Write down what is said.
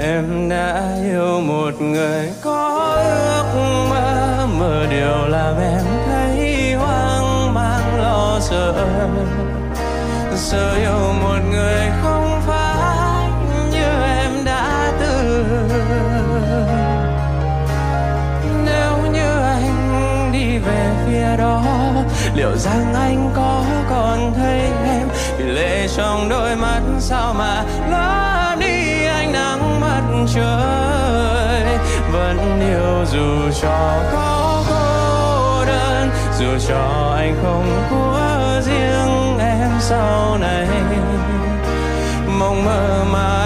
em đã yêu một người có ước mơ mơ điều làm em thấy hoang mang, lo sợ. Sợ yêu một người không phải như em đã từng. Nếu như anh đi về phía đó, liệu rằng anh có còn thấy em? Vì lệ trong đôi mắt sao mà lớn trời. Vẫn yêu dù cho có cô đơn, dù cho anh không của riêng em sau này. Mong mơ mà